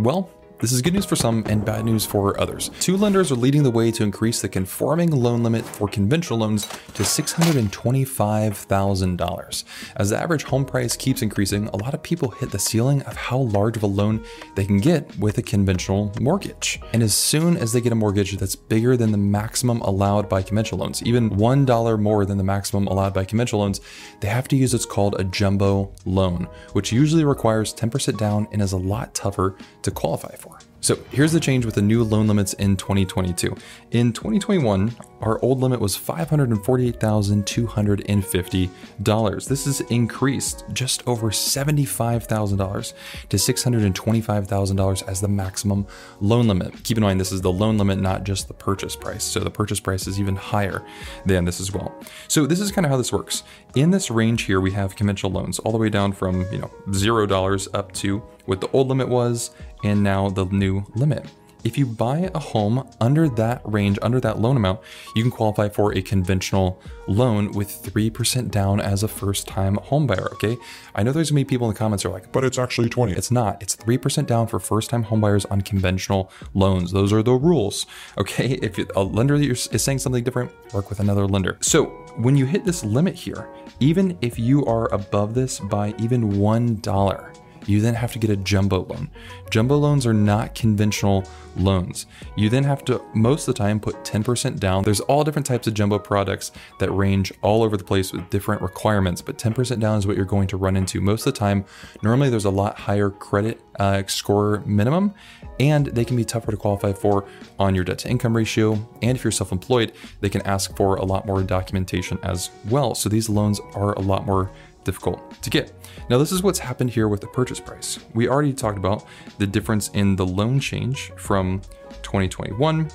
Well, this is good news for some and bad news for others. Two lenders are leading the way to increase the conforming loan limit for conventional loans to $625,000. As the average home price keeps increasing, a lot of people hit the ceiling of how large of a loan they can get with a conventional mortgage. And as soon as they get a mortgage that's bigger than the maximum allowed by conventional loans, even $1 more than the maximum allowed by conventional loans, they have to use what's called a jumbo loan, which usually requires 10% down and is a lot tougher to qualify for. So here's the change with the new loan limits in 2022. In 2021, our old limit was $548,250. This is increased just over $75,000 to $625,000 as the maximum loan limit. Keep in mind, this is the loan limit, not just the purchase price. So the purchase price is even higher than this as well. So this is kind of how this works. In this range here, we have conventional loans all the way down from, you know, $0 up to what the old limit was and now the new limit. If you buy a home under that range, under that loan amount, you can qualify for a conventional loan with 3% down as a first time home buyer. Okay. I know there's gonna be people in the comments who are like, but it's actually 20. It's not. It's 3% down for first time home buyers on conventional loans. Those are the rules. Okay. If a lender is saying something different, work with another lender. So when you hit this limit here, even if you are above this by even $1, you then have to get a jumbo loan. Jumbo loans are not conventional loans. You then have to, most of the time, put 10% down. There's all different types of jumbo products that range all over the place with different requirements, but 10% down is what you're going to run into most of the time. Normally, there's a lot higher credit uh, score minimum, and they can be tougher to qualify for on your debt to income ratio. And if you're self employed, they can ask for a lot more documentation as well. So these loans are a lot more difficult to get. Now, this is what's happened here with the purchase price. We already talked about the difference in the loan change from 2021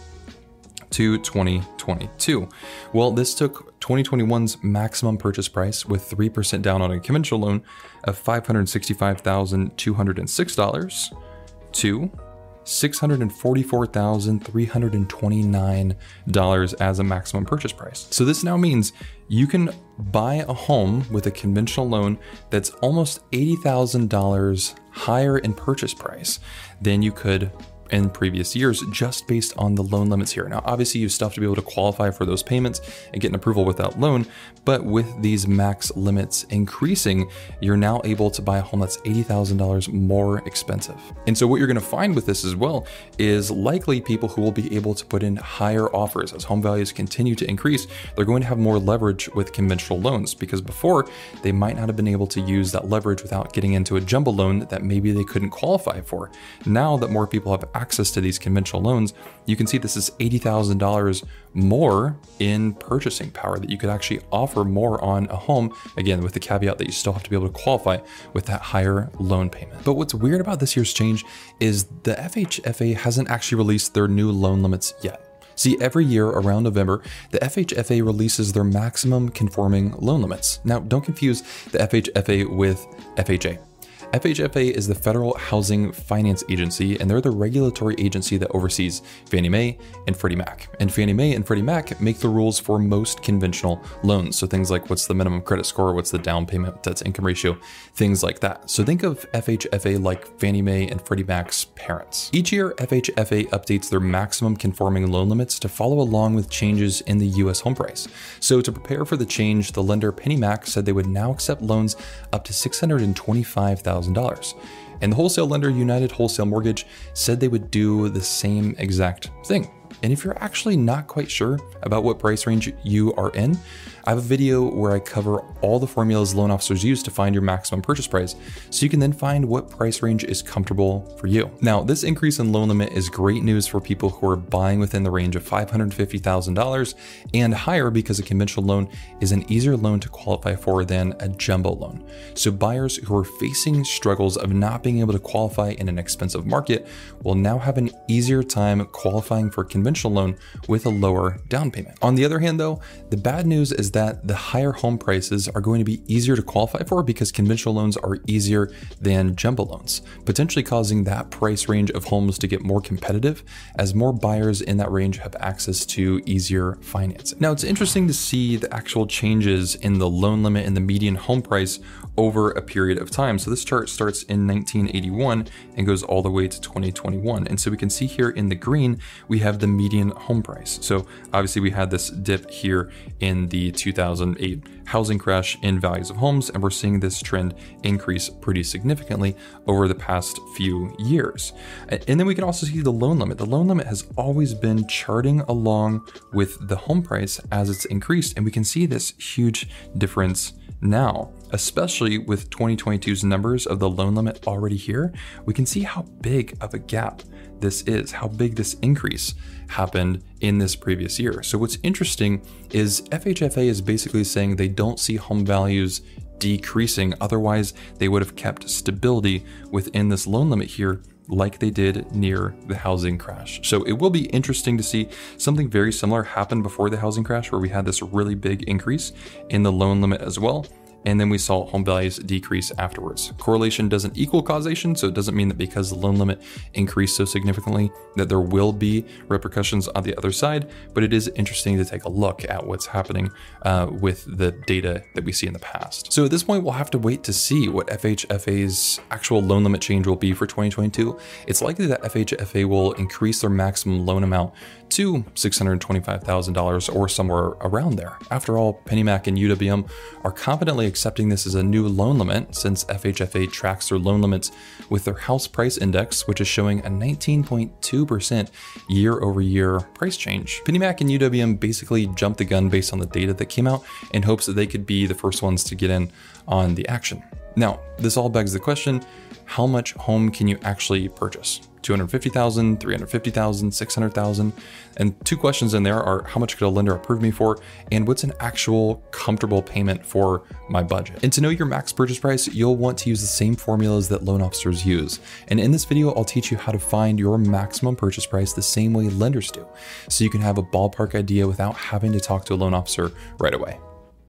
to 2022. Well, this took 2021's maximum purchase price with 3% down on a conventional loan of $565,206 to $644,329 as a maximum purchase price. So this now means you can buy a home with a conventional loan that's almost $80,000 higher in purchase price than you could in previous years just based on the loan limits here. Now, obviously, you still have to be able to qualify for those payments and get an approval with that loan, but with these max limits increasing, you're now able to buy a home that's $80,000 more expensive. And so, what you're going to find with this as well is likely people who will be able to put in higher offers as home values continue to increase, they're going to have more leverage with conventional loans because before they might not have been able to use that leverage without getting into a jumbo loan that maybe they couldn't qualify for. Now that more people have access to these conventional loans, you can see this is $80,000 more in purchasing power that you could actually offer more on a home. Again, with the caveat that you still have to be able to qualify with that higher loan payment. But what's weird about this year's change is the FHFA hasn't actually released their new loan limits yet. See, every year around November, the FHFA releases their maximum conforming loan limits. Now, don't confuse the FHFA with FHA. FHFA is the Federal Housing Finance Agency, and they're the regulatory agency that oversees Fannie Mae and Freddie Mac. And Fannie Mae and Freddie Mac make the rules for most conventional loans. So things like what's the minimum credit score, what's the down payment, to income ratio, things like that. So think of FHFA like Fannie Mae and Freddie Mac's parents. Each year, FHFA updates their maximum conforming loan limits to follow along with changes in the US home price. So to prepare for the change, the lender Penny Mac said they would now accept loans up to 625,000 $1,000. And the wholesale lender, United Wholesale Mortgage, said they would do the same exact thing. And if you're actually not quite sure about what price range you are in, I have a video where I cover all the formulas loan officers use to find your maximum purchase price, so you can then find what price range is comfortable for you. Now, this increase in loan limit is great news for people who are buying within the range of $550,000 and higher because a conventional loan is an easier loan to qualify for than a jumbo loan. So, buyers who are facing struggles of not being able to qualify in an expensive market will now have an easier time qualifying for conventional loan with a lower down payment. On the other hand, though, the bad news is that the higher home prices are going to be easier to qualify for because conventional loans are easier than jumbo loans, potentially causing that price range of homes to get more competitive as more buyers in that range have access to easier financing. Now, it's interesting to see the actual changes in the loan limit and the median home price over a period of time. So this chart starts in 1981 and goes all the way to 2021. And so we can see here in the green, we have the median home price. So obviously we had this dip here in the 2008 housing crash in values of homes, and we're seeing this trend increase pretty significantly over the past few years. And then we can also see the loan limit. The loan limit has always been charting along with the home price as it's increased, and we can see this huge difference now, especially with 2022's numbers of the loan limit already here, we can see how big of a gap this is, how big this increase happened in this previous year. So, what's interesting is FHFA is basically saying they don't see home values decreasing, otherwise, they would have kept stability within this loan limit here like they did near the housing crash. So it will be interesting to see something very similar happen before the housing crash, where we had this really big increase in the loan limit as well and then we saw home values decrease afterwards. Correlation doesn't equal causation, so it doesn't mean that because the loan limit increased so significantly that there will be repercussions on the other side, but it is interesting to take a look at what's happening uh, with the data that we see in the past. So at this point, we'll have to wait to see what FHFA's actual loan limit change will be for 2022. It's likely that FHFA will increase their maximum loan amount to $625,000 or somewhere around there. After all, PennyMac and UWM are confidently accepting this as a new loan limit since FHFA tracks their loan limits with their house price index, which is showing a 19.2% year over year price change. PennyMac and UWM basically jumped the gun based on the data that came out in hopes that they could be the first ones to get in on the action. Now, this all begs the question how much home can you actually purchase? 250,000, 350,000, 600,000. And two questions in there are how much could a lender approve me for and what's an actual comfortable payment for my budget. And to know your max purchase price, you'll want to use the same formulas that loan officers use. And in this video, I'll teach you how to find your maximum purchase price the same way lenders do. So you can have a ballpark idea without having to talk to a loan officer right away.